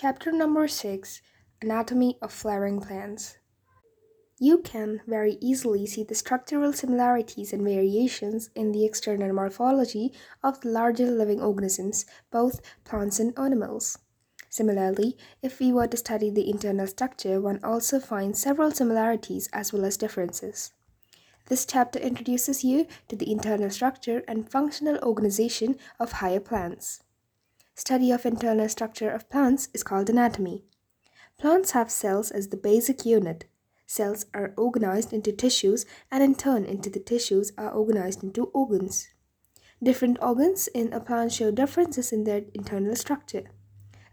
Chapter number 6 Anatomy of Flowering Plants. You can very easily see the structural similarities and variations in the external morphology of the larger living organisms, both plants and animals. Similarly, if we were to study the internal structure, one also finds several similarities as well as differences. This chapter introduces you to the internal structure and functional organization of higher plants. Study of internal structure of plants is called anatomy. Plants have cells as the basic unit. Cells are organized into tissues and in turn into the tissues are organized into organs. Different organs in a plant show differences in their internal structure.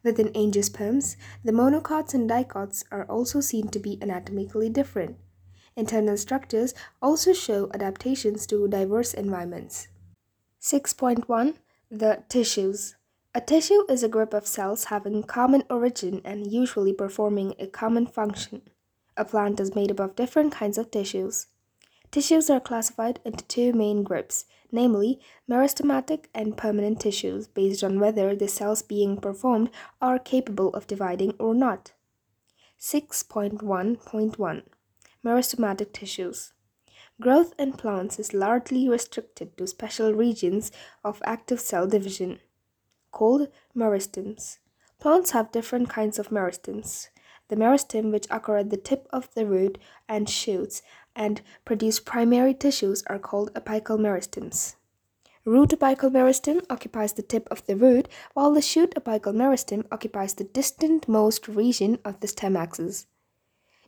Within angiosperms, the monocots and dicots are also seen to be anatomically different. Internal structures also show adaptations to diverse environments. 6.1 The tissues. A tissue is a group of cells having common origin and usually performing a common function. A plant is made up of different kinds of tissues. Tissues are classified into two main groups, namely meristematic and permanent tissues, based on whether the cells being performed are capable of dividing or not. 6.1.1 Meristematic tissues. Growth in plants is largely restricted to special regions of active cell division called meristems. Plants have different kinds of meristems. The meristem, which occur at the tip of the root and shoots and produce primary tissues, are called apical meristems. Root apical meristem occupies the tip of the root, while the shoot apical meristem occupies the distant-most region of the stem axis.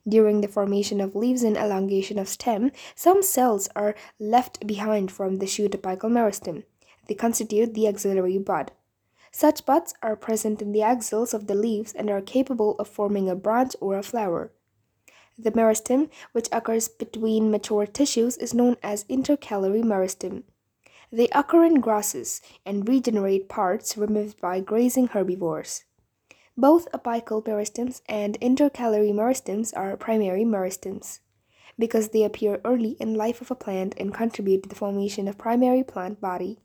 During the formation of leaves and elongation of stem, some cells are left behind from the shoot apical meristem. They constitute the axillary bud. Such buds are present in the axils of the leaves and are capable of forming a branch or a flower. The meristem, which occurs between mature tissues, is known as intercalary meristem. They occur in grasses and regenerate parts removed by grazing herbivores. Both apical meristems and intercalary meristems are primary meristems because they appear early in life of a plant and contribute to the formation of primary plant body.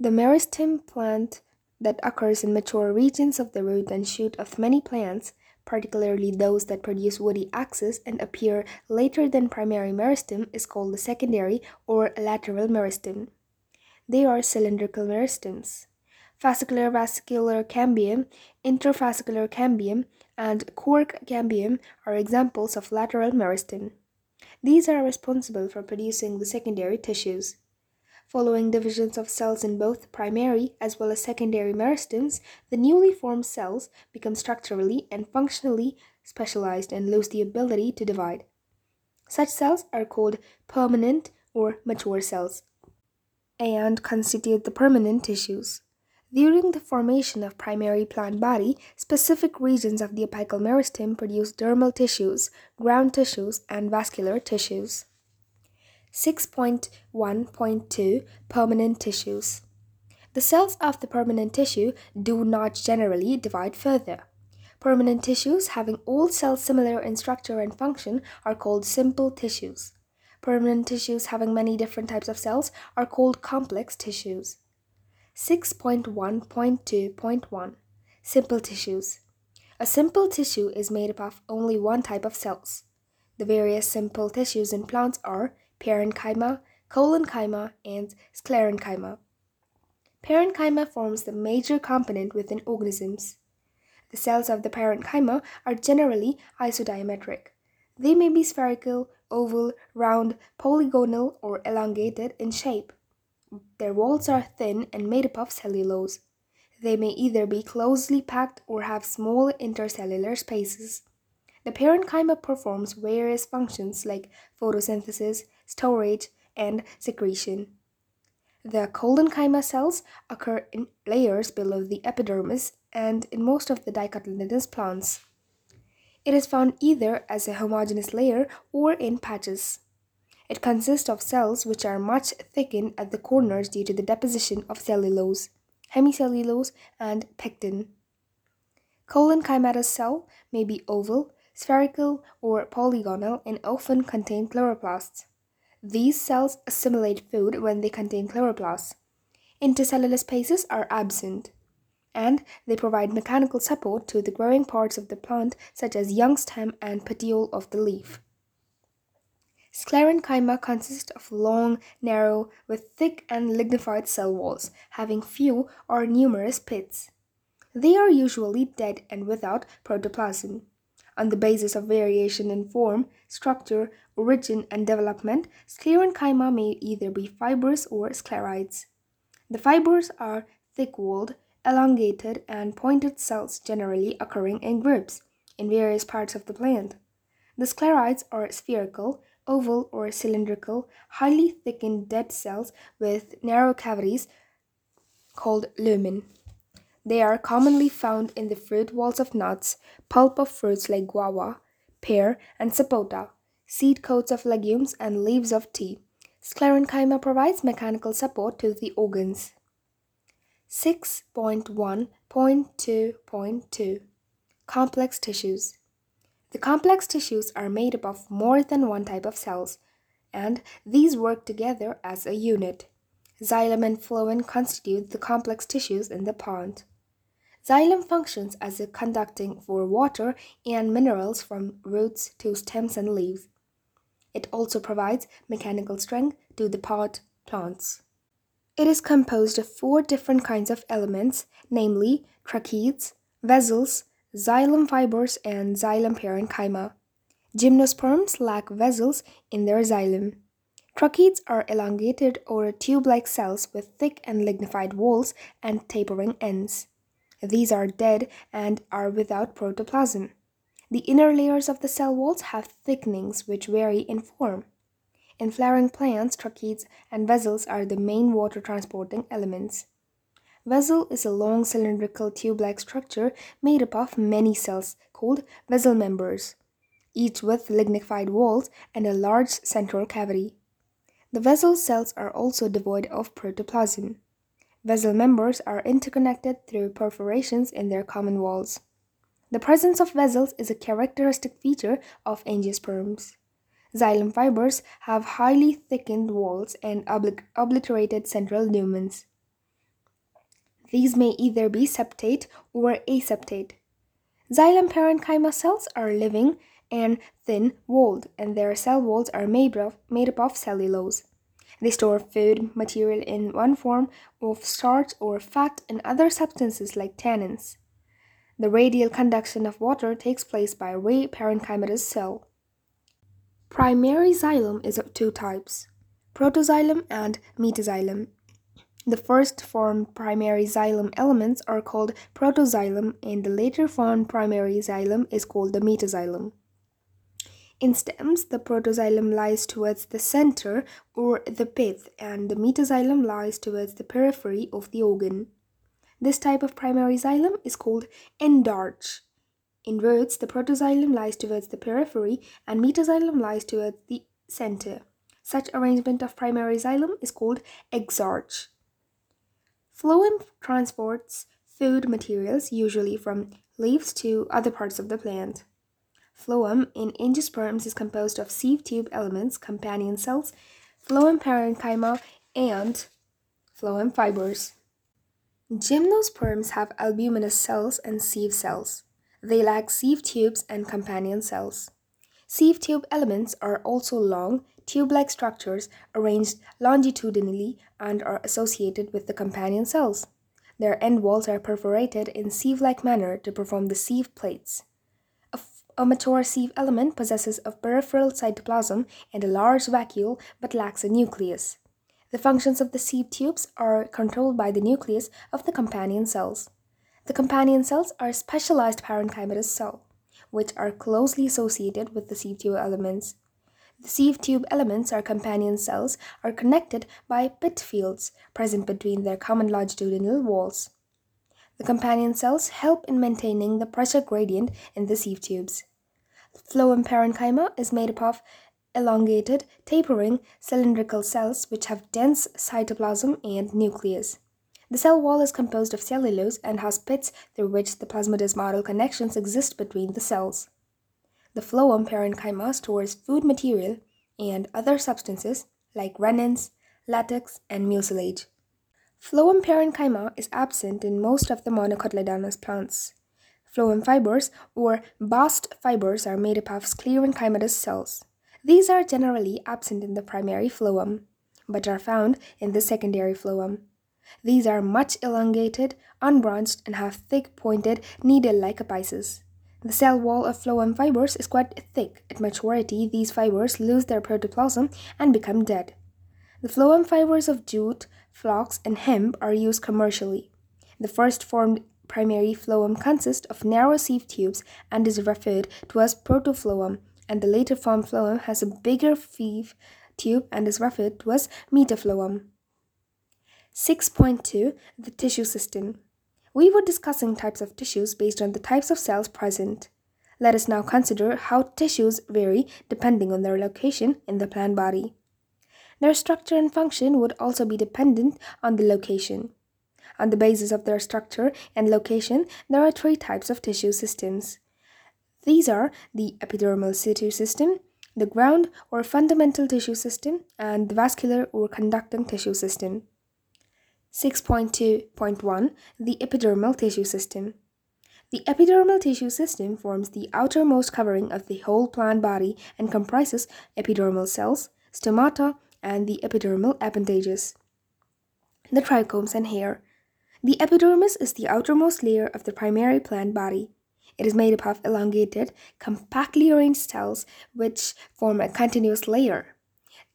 The meristem plant that occurs in mature regions of the root and shoot of many plants, particularly those that produce woody axis and appear later than primary meristem, is called the secondary or lateral meristem. They are cylindrical meristems. Fascicular vascular cambium, interfascicular cambium, and cork cambium are examples of lateral meristem. These are responsible for producing the secondary tissues. Following divisions of cells in both primary as well as secondary meristems, the newly formed cells become structurally and functionally specialized and lose the ability to divide. Such cells are called permanent or mature cells and constitute the permanent tissues. During the formation of primary plant body, specific regions of the apical meristem produce dermal tissues, ground tissues, and vascular tissues. 6.1.2 Permanent tissues. The cells of the permanent tissue do not generally divide further. Permanent tissues, having all cells similar in structure and function, are called simple tissues. Permanent tissues having many different types of cells are called complex tissues. 6.1.2.1 Simple tissues. A simple tissue is made up of only one type of cells. The various simple tissues in plants are parenchyma, collenchyma, and sclerenchyma. Parenchyma forms the major component within organisms. The cells of the parenchyma are generally isodiametric. They may be spherical, oval, round, polygonal, or elongated in shape. Their walls are thin and made up of cellulose. They may either be closely packed or have small intercellular spaces. The parenchyma performs various functions like photosynthesis, storage, and secretion. The collenchyma cells occur in layers below the epidermis and in most of the dicotyledonous plants. It is found either as a homogeneous layer or in patches. It consists of cells which are much thickened at the corners due to the deposition of cellulose, hemicellulose, and pectin. Collenchymatous cell may be oval, spherical, or polygonal and often contain chloroplasts. These cells assimilate food when they contain chloroplasts. Intercellular spaces are absent. and they provide mechanical support to the growing parts of the plant, such as young stem and petiole of the leaf. Sclerenchyma consists of long, narrow, with thick and lignified cell walls, having few or numerous pits. They are usually dead and without protoplasm. On the basis of variation in form, structure, origin, and development, sclerenchyma may either be fibrous or sclereids. The fibers are thick walled, elongated, and pointed cells generally occurring in groups in various parts of the plant. The sclereids are spherical, oval, or cylindrical, highly thickened dead cells with narrow cavities called lumen. They are commonly found in the fruit walls of nuts, pulp of fruits like guava, pear, and sapota, seed coats of legumes, and leaves of tea. Sclerenchyma provides mechanical support to the organs. 6.1.2.2 Complex tissues. The complex tissues are made up of more than one type of cells, and these work together as a unit. Xylem and phloem constitute the complex tissues in the plant. Xylem functions as a conducting for water and minerals from roots to stems and leaves. It also provides mechanical strength to the pot plants. It is composed of four different kinds of elements, namely tracheids, vessels, xylem fibers, and xylem parenchyma. Gymnosperms lack vessels in their xylem. Tracheids are elongated or tube like cells with thick and lignified walls and tapering ends. These are dead and are without protoplasm. The inner layers of the cell walls have thickenings which vary in form. In flowering plants, tracheids and vessels are the main water transporting elements. Vessel is a long cylindrical tube-like structure made up of many cells called vessel members, each with lignified walls and a large central cavity. The vessel cells are also devoid of protoplasm. Vessel members are interconnected through perforations in their common walls. The presence of vessels is a characteristic feature of angiosperms. Xylem fibers have highly thickened walls and obliterated central lumens. These may either be septate or aseptate. Xylem parenchyma cells are living and thin walled, and their cell walls are made up of cellulose. They store food material in one form of starch or fat and other substances like tannins. The radial conduction of water takes place by ray parenchymatous cell. Primary xylem is of two types, protoxylem and metaxylem. The first formed primary xylem elements are called protoxylem and the later formed primary xylem is called the metaxylem. In stems, the protoxylem lies towards the center or the pith, and the metaxylem lies towards the periphery of the organ. This type of primary xylem is called endarch. In roots, the protoxylem lies towards the periphery and metaxylem lies towards the center. Such arrangement of primary xylem is called exarch. Phloem transports food materials, usually from leaves to other parts of the plant. Phloem in angiosperms is composed of sieve tube elements, companion cells, phloem parenchyma, and phloem fibers. Gymnosperms have albuminous cells and sieve cells. They lack sieve tubes and companion cells. Sieve tube elements are also long, tube-like structures arranged longitudinally and are associated with the companion cells. Their end walls are perforated in sieve-like manner to perform the sieve plates. A mature sieve element possesses a peripheral cytoplasm and a large vacuole but lacks a nucleus. The functions of the sieve tubes are controlled by the nucleus of the companion cells. The companion cells are specialized parenchymatous cells, which are closely associated with the sieve tube elements. The sieve tube elements or companion cells are connected by pit fields present between their common longitudinal walls. The companion cells help in maintaining the pressure gradient in the sieve tubes. The phloem parenchyma is made up of elongated, tapering, cylindrical cells which have dense cytoplasm and nucleus. The cell wall is composed of cellulose and has pits through which the plasmodesmatal connections exist between the cells. The phloem parenchyma stores food material and other substances like renins, latex, and mucilage. Phloem parenchyma is absent in most of the monocotyledonous plants. Phloem fibers or bast fibers are made up of sclerenchymatous cells. These are generally absent in the primary phloem, but are found in the secondary phloem. These are much elongated, unbranched, and have thick, pointed, needle-like apices. The cell wall of phloem fibers is quite thick. At maturity, these fibers lose their protoplasm and become dead. The phloem fibers of jute, flax, and hemp are used commercially. The first formed primary phloem consists of narrow sieve tubes and is referred to as protophloem, and the later formed phloem has a bigger sieve tube and is referred to as metaphloem. 6.2 The tissue system. We were discussing types of tissues based on the types of cells present. Let us now consider how tissues vary depending on their location in the plant body. Their structure and function would also be dependent on the location. On the basis of their structure and location, there are three types of tissue systems. These are the epidermal tissue system, the ground or fundamental tissue system, and the vascular or conducting tissue system. 6.2.1 The epidermal tissue system. The epidermal tissue system forms the outermost covering of the whole plant body and comprises epidermal cells, stomata, and the epidermal appendages. The trichomes and hair. The epidermis is the outermost layer of the primary plant body. It is made up of elongated, compactly arranged cells which form a continuous layer.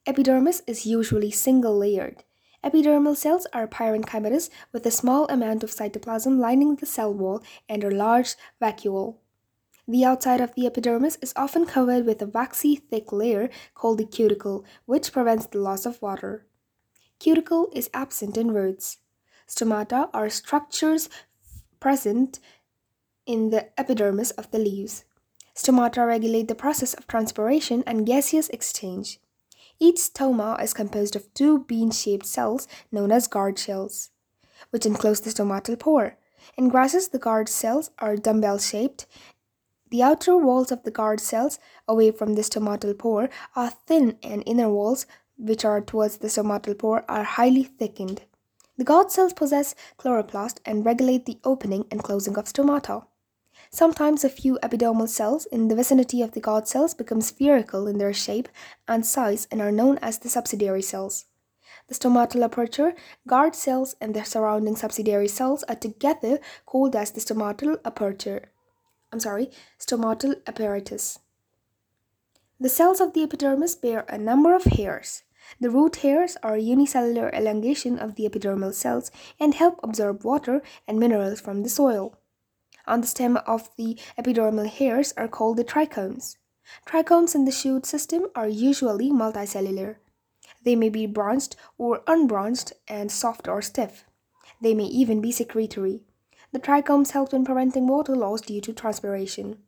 Epidermis is usually single layered. Epidermal cells are parenchymatous with a small amount of cytoplasm lining the cell wall and a large vacuole. The outside of the epidermis is often covered with a waxy thick layer called the cuticle, which prevents the loss of water. Cuticle is absent in roots. Stomata are structures present in the epidermis of the leaves. Stomata regulate the process of transpiration and gaseous exchange. Each stoma is composed of two bean-shaped cells known as guard cells, which enclose the stomatal pore. In grasses, the guard cells are dumbbell-shaped the outer walls of the guard cells, away from the stomatal pore, are thin and inner walls, which are towards the stomatal pore, are highly thickened. The guard cells possess chloroplast and regulate the opening and closing of stomata. Sometimes a few epidermal cells in the vicinity of the guard cells become spherical in their shape and size and are known as the subsidiary cells. The stomatal aperture, guard cells, and their surrounding subsidiary cells are together called as the stomatal aperture. I'm sorry, stomatal apparatus. The cells of the epidermis bear a number of hairs. The root hairs are unicellular elongation of the epidermal cells and help absorb water and minerals from the soil. On the stem of the epidermal hairs are called the trichomes. Trichomes in the shoot system are usually multicellular. They may be branched or unbranched and soft or stiff. They may even be secretory. The trichomes help in preventing water loss due to transpiration.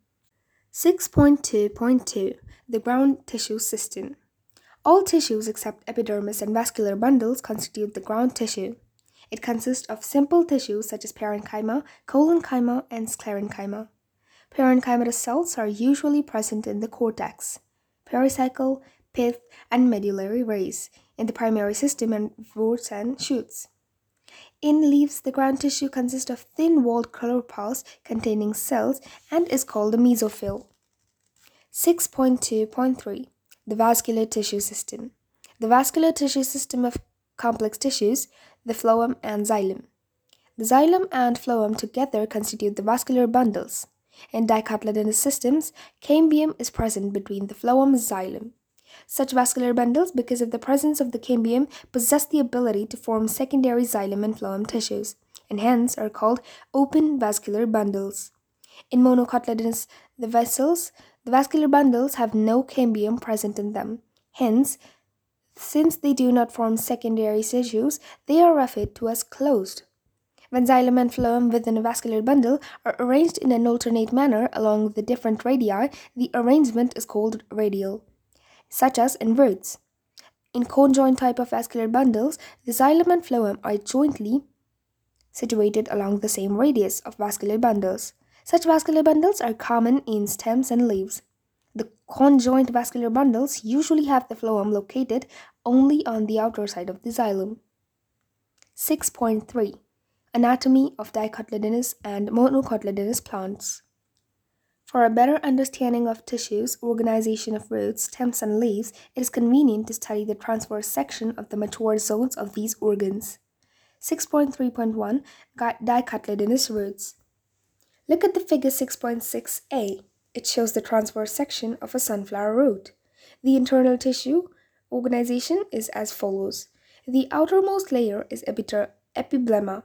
6.2.2 The ground tissue system. All tissues except epidermis and vascular bundles constitute the ground tissue. It consists of simple tissues such as parenchyma, collenchyma, and sclerenchyma. Parenchymatous cells are usually present in the cortex, pericycle, pith, and medullary rays, in the primary system and roots and shoots. In leaves, the ground tissue consists of thin-walled chloroplasts containing cells and is called the mesophyll. 6.2.3 The vascular tissue system. The vascular tissue system of complex tissues, the phloem and xylem. The xylem and phloem together constitute the vascular bundles. In dicotyledonous systems, cambium is present between the phloem and xylem. Such vascular bundles, because of the presence of the cambium, possess the ability to form secondary xylem and phloem tissues, and hence are called open vascular bundles. In monocotyledonous the vessels, the vascular bundles have no cambium present in them. Hence, since they do not form secondary tissues, they are referred to as closed. When xylem and phloem within a vascular bundle are arranged in an alternate manner along the different radii, the arrangement is called radial such as in roots. In conjoint type of vascular bundles, the xylem and phloem are jointly situated along the same radius of vascular bundles. Such vascular bundles are common in stems and leaves. The conjoint vascular bundles usually have the phloem located only on the outer side of the xylem. 6.3 Anatomy of dicotyledonous and monocotyledonous plants. For a better understanding of tissues, organization of roots, stems, and leaves, it is convenient to study the transverse section of the mature zones of these organs. 6.3.1 Dicotyledonous roots. Look at the figure 6.6a. It shows the transverse section of a sunflower root. The internal tissue organization is as follows. The outermost layer is epiblema.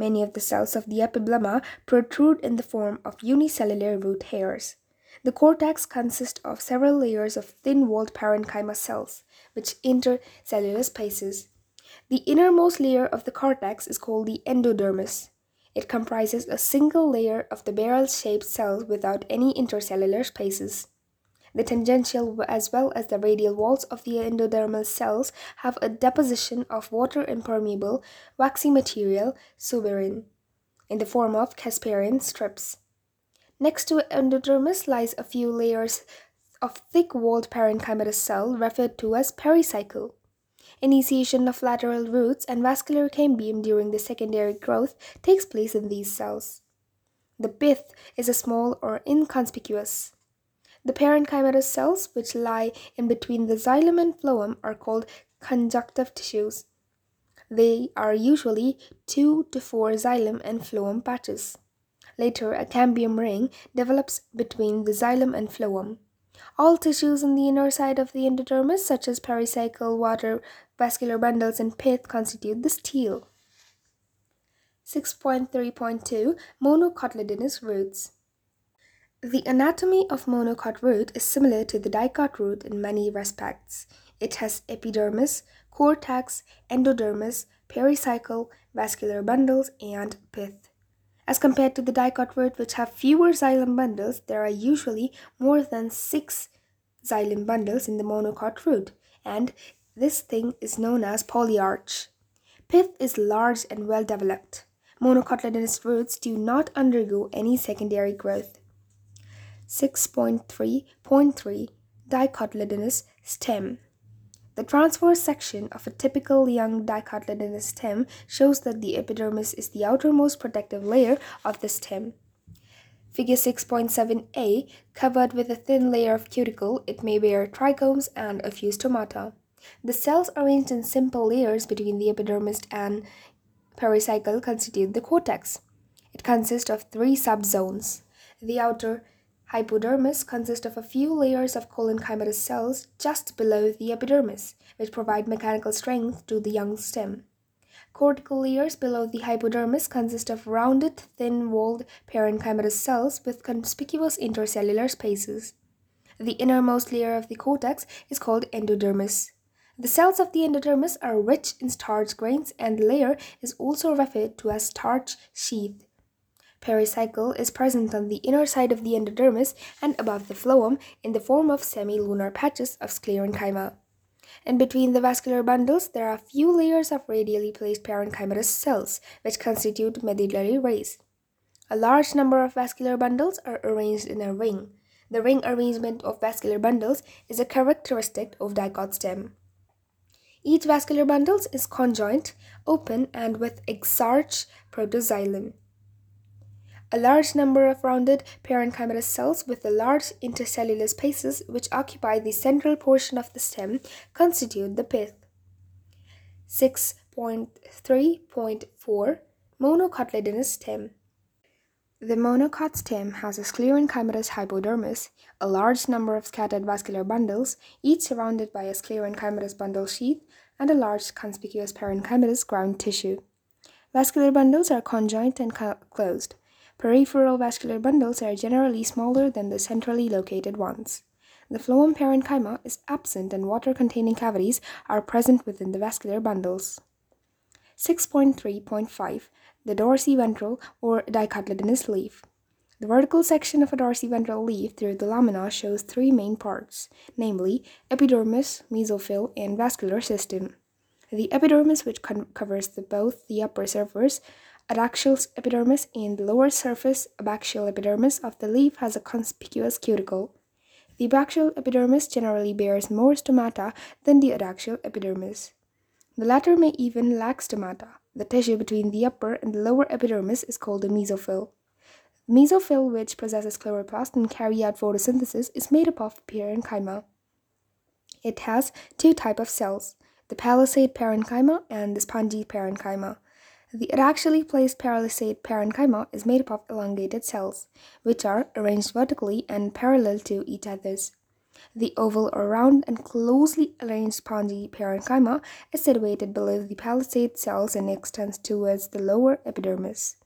Many of the cells of the epiblema protrude in the form of unicellular root hairs. The cortex consists of several layers of thin-walled parenchyma cells, which enter cellular spaces. The innermost layer of the cortex is called the endodermis. It comprises a single layer of the barrel-shaped cells without any intercellular spaces. The tangential as well as the radial walls of the endodermal cells have a deposition of water-impermeable waxy material suberin in the form of Casparian strips. Next to endodermis lies a few layers of thick-walled parenchymatous cell referred to as pericycle. Initiation of lateral roots and vascular cambium during the secondary growth takes place in these cells. The pith is a small or inconspicuous the parenchymatous cells, which lie in between the xylem and phloem, are called conjunctive tissues. They are usually two to four xylem and phloem patches. Later, a cambium ring develops between the xylem and phloem. All tissues on the inner side of the endodermis, such as pericycle, water, vascular bundles, and pith, constitute the stele. 6.3.2 Monocotyledonous roots. The anatomy of monocot root is similar to the dicot root in many respects. It has epidermis, cortex, endodermis, pericycle, vascular bundles, and pith. As compared to the dicot root, which have fewer xylem bundles, there are usually more than six xylem bundles in the monocot root, and this thing is known as polyarch. Pith is large and well developed. Monocotyledonous roots do not undergo any secondary growth. 6.3.3 Dicotyledonous stem. The transverse section of a typical young dicotyledonous stem shows that the epidermis is the outermost protective layer of the stem. Figure 6.7a, covered with a thin layer of cuticle, it may bear trichomes and a few stomata. The cells arranged in simple layers between the epidermis and pericycle constitute the cortex. It consists of three subzones. The outer Hypodermis consists of a few layers of collenchymatous cells just below the epidermis, which provide mechanical strength to the young stem. Cortical layers below the hypodermis consist of rounded, thin-walled parenchymatous cells with conspicuous intercellular spaces. The innermost layer of the cortex is called endodermis. The cells of the endodermis are rich in starch grains and the layer is also referred to as starch sheath. Pericycle is present on the inner side of the endodermis and above the phloem in the form of semilunar patches of sclerenchyma. And between the vascular bundles, there are few layers of radially placed parenchymatous cells, which constitute medullary rays. A large number of vascular bundles are arranged in a ring. The ring arrangement of vascular bundles is a characteristic of dicot stem. Each vascular bundle is conjoint, open, and with exarch protoxylem a large number of rounded parenchymatous cells with the large intercellular spaces which occupy the central portion of the stem constitute the pith. 6.3.4 Monocotyledonous stem the monocot stem has a sclerenchymatous hypodermis, a large number of scattered vascular bundles, each surrounded by a sclerenchymatous bundle sheath, and a large conspicuous parenchymatous ground tissue. Vascular bundles are conjoint and closed. Peripheral vascular bundles are generally smaller than the centrally located ones. The phloem parenchyma is absent and water-containing cavities are present within the vascular bundles. 6.3.5 The dorsiventral or dicotyledonous leaf. The vertical section of a dorsiventral leaf through the lamina shows three main parts, namely epidermis, mesophyll, and vascular system. The epidermis, which covers the, both the upper surface adaxial epidermis and the lower surface abaxial epidermis of the leaf has a conspicuous cuticle. The abaxial epidermis generally bears more stomata than the adaxial epidermis. The latter may even lack stomata. The tissue between the upper and the lower epidermis is called the mesophyll. The mesophyll, which possesses chloroplast and carry out photosynthesis, is made up of parenchyma. It has two types of cells, the palisade parenchyma and the spongy parenchyma. The axially placed palisade parenchyma is made up of elongated cells, which are arranged vertically and parallel to each other. The oval or round and closely arranged spongy parenchyma is situated below the palisade cells and extends towards the lower epidermis.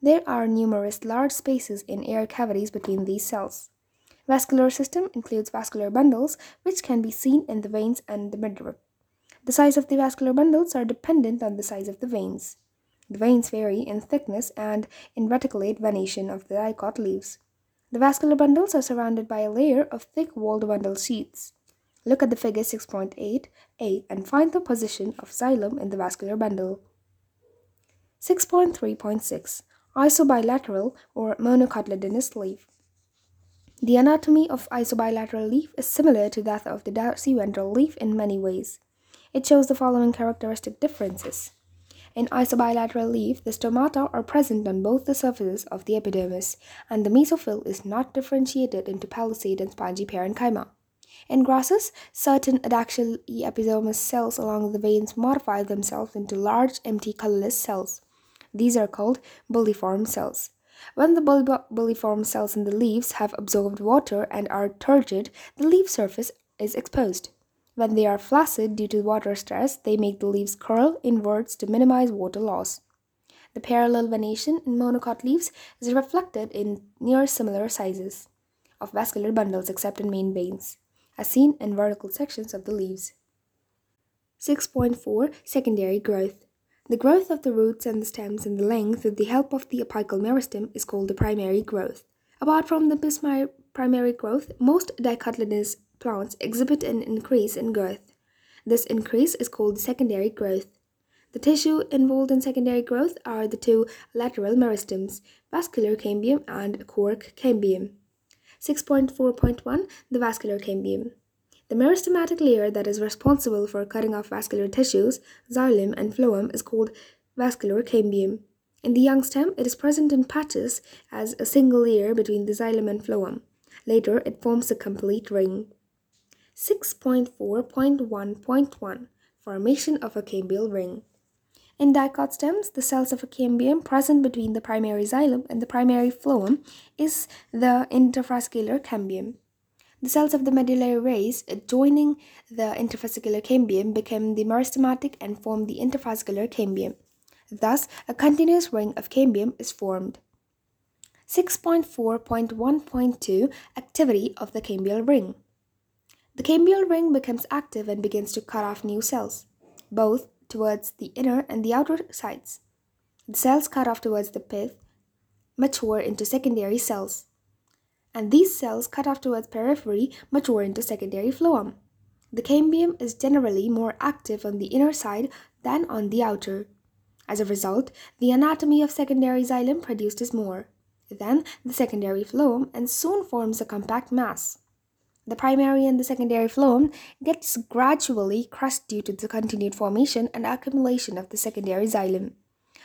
There are numerous large spaces in air cavities between these cells. Vascular system includes vascular bundles, which can be seen in the veins and the midrib. The size of the vascular bundles are dependent on the size of the veins. The veins vary in thickness and in reticulate venation of the dicot leaves. The vascular bundles are surrounded by a layer of thick walled bundle sheaths. Look at the figure 6.8a and find the position of xylem in the vascular bundle. 6.3.6 Isobilateral or monocotyledonous leaf. The anatomy of isobilateral leaf is similar to that of the dorsiventral leaf in many ways. It shows the following characteristic differences. In isobilateral leaf, the stomata are present on both the surfaces of the epidermis, and the mesophyll is not differentiated into palisade and spongy parenchyma. In grasses, certain adaxial epidermis cells along the veins modify themselves into large, empty, colorless cells. These are called bulliform cells. When the bulliform cells in the leaves have absorbed water and are turgid, the leaf surface is exposed. When they are flaccid due to water stress, they make the leaves curl inwards to minimize water loss. The parallel venation in monocot leaves is reflected in near similar sizes of vascular bundles except in main veins, as seen in vertical sections of the leaves. 6.4 Secondary growth. The growth of the roots and the stems and the length with the help of the apical meristem is called the primary growth. Apart from the primary growth, most dicotyledonous plants exhibit an increase in growth. This increase is called secondary growth. The tissue involved in secondary growth are the two lateral meristems, vascular cambium and cork cambium. 6.4.1 The vascular cambium. The meristematic layer that is responsible for cutting off vascular tissues, xylem and phloem, is called vascular cambium. In the young stem, it is present in patches as a single layer between the xylem and phloem. Later, it forms a complete ring. 6.4.1.1 Formation of a cambial ring. In dicot stems, the cells of a cambium present between the primary xylem and the primary phloem is the interfascicular cambium. The cells of the medullary rays adjoining the interfascicular cambium become the meristematic and form the interfascicular cambium. Thus, a continuous ring of cambium is formed. 6.4.1.2 Activity of the cambial ring. The cambial ring becomes active and begins to cut off new cells, both towards the inner and the outer sides. The cells cut off towards the pith mature into secondary cells, and these cells cut off towards periphery mature into secondary phloem. The cambium is generally more active on the inner side than on the outer. As a result, the anatomy of secondary xylem produces more than the secondary phloem and soon forms a compact mass. The primary and the secondary phloem gets gradually crushed due to the continued formation and accumulation of the secondary xylem.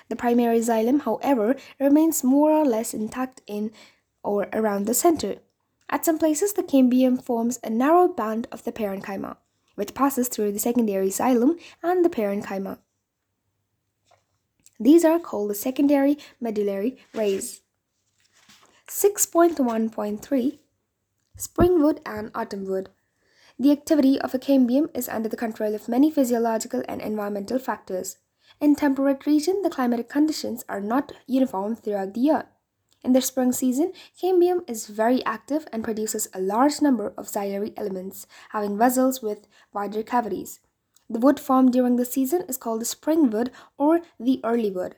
The primary xylem, however, remains more or less intact in or around the center. At some places, the cambium forms a narrow band of the parenchyma, which passes through the secondary xylem and the parenchyma. These are called the secondary medullary rays. 6.1.3 Springwood and autumnwood. The activity of a cambium is under the control of many physiological and environmental factors. In temperate region, the climatic conditions are not uniform throughout the year. In the spring season, cambium is very active and produces a large number of xylem elements, having vessels with wider cavities. The wood formed during the season is called the spring wood or the early wood.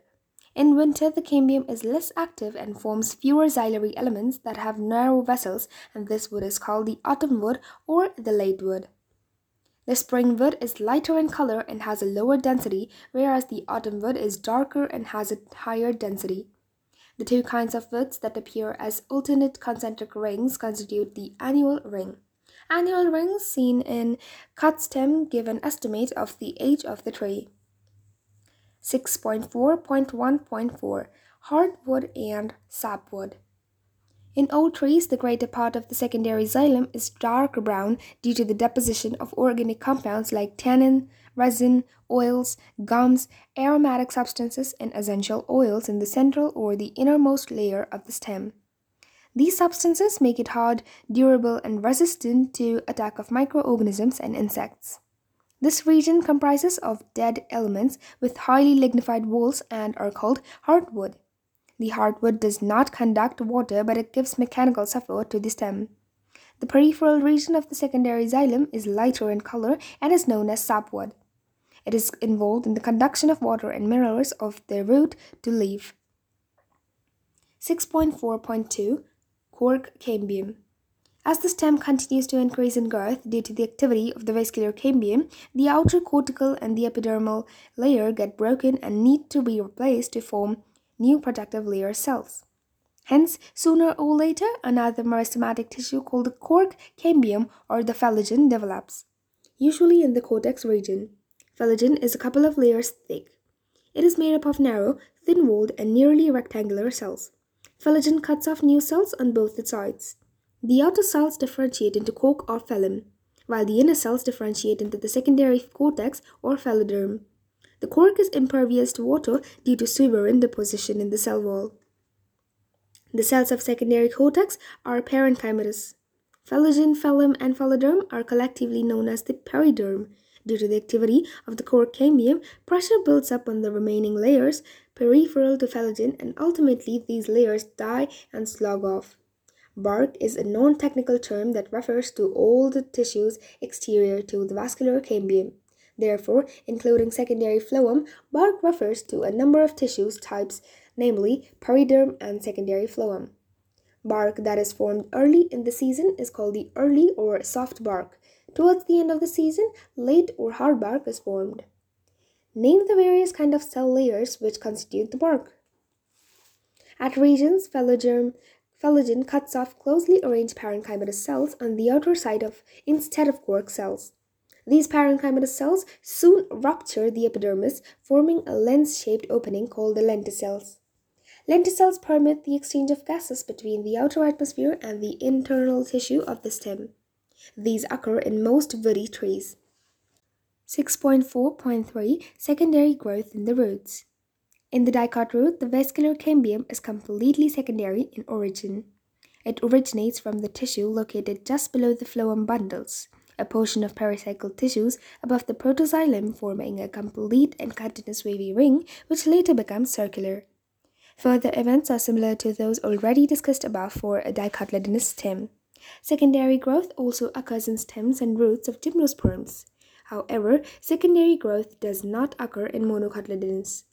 In winter, the cambium is less active and forms fewer xylem elements that have narrow vessels, and this wood is called the autumn wood or the late wood. The spring wood is lighter in color and has a lower density, whereas the autumn wood is darker and has a higher density. The two kinds of woods that appear as alternate concentric rings constitute the annual ring. Annual rings seen in cut stem give an estimate of the age of the tree. 6.4.1.4 Hardwood and sapwood. In old trees, the greater part of the secondary xylem is dark brown due to the deposition of organic compounds like tannin, resin, oils, gums, aromatic substances, and essential oils in the central or the innermost layer of the stem. These substances make it hard, durable, and resistant to attack of microorganisms and insects. This region comprises of dead elements with highly lignified walls and are called hardwood. The hardwood does not conduct water but it gives mechanical support to the stem. The peripheral region of the secondary xylem is lighter in color and is known as sapwood. It is involved in the conduction of water and minerals of the root to leaf. 6.4.2 Cork cambium. As the stem continues to increase in girth due to the activity of the vascular cambium, the outer cortical and the epidermal layer get broken and need to be replaced to form new protective layer cells. Hence, sooner or later, another meristematic tissue called the cork cambium or the phellogen develops, usually in the cortex region. Phellogen is a couple of layers thick. It is made up of narrow, thin-walled, and nearly rectangular cells. Phellogen cuts off new cells on both its sides. The outer cells differentiate into cork or phellem, while the inner cells differentiate into the secondary cortex or phelloderm. The cork is impervious to water due to suberin deposition in the cell wall. The cells of secondary cortex are parenchymatous. Phellogen, phellem, and phelloderm are collectively known as the periderm. Due to the activity of the cork cambium, pressure builds up on the remaining layers peripheral to phellogen and ultimately these layers die and slog off. Bark is a non-technical term that refers to all the tissues exterior to the vascular cambium. Therefore, including secondary phloem, bark refers to a number of tissues types, namely periderm and secondary phloem. Bark that is formed early in the season is called the early or soft bark. Towards the end of the season, late or hard bark is formed. Name the various kind of cell layers which constitute the bark. At regions, phellogen, phellogen cuts off closely arranged parenchymatous cells on the outer side of instead of cork cells. These parenchymatous cells soon rupture the epidermis, forming a lens-shaped opening called the lenticels. Lenticels permit the exchange of gases between the outer atmosphere and the internal tissue of the stem. These occur in most woody trees. 6.4.3 Secondary growth in the roots. In the dicot root, the vascular cambium is completely secondary in origin. It originates from the tissue located just below the phloem bundles a portion of pericycle tissues above the protoxylem forming a complete and continuous wavy ring which later becomes circular. Further events are similar to those already discussed above for a dicotyledonous stem. Secondary growth also occurs in stems and roots of gymnosperms. However, secondary growth does not occur in monocotyledons.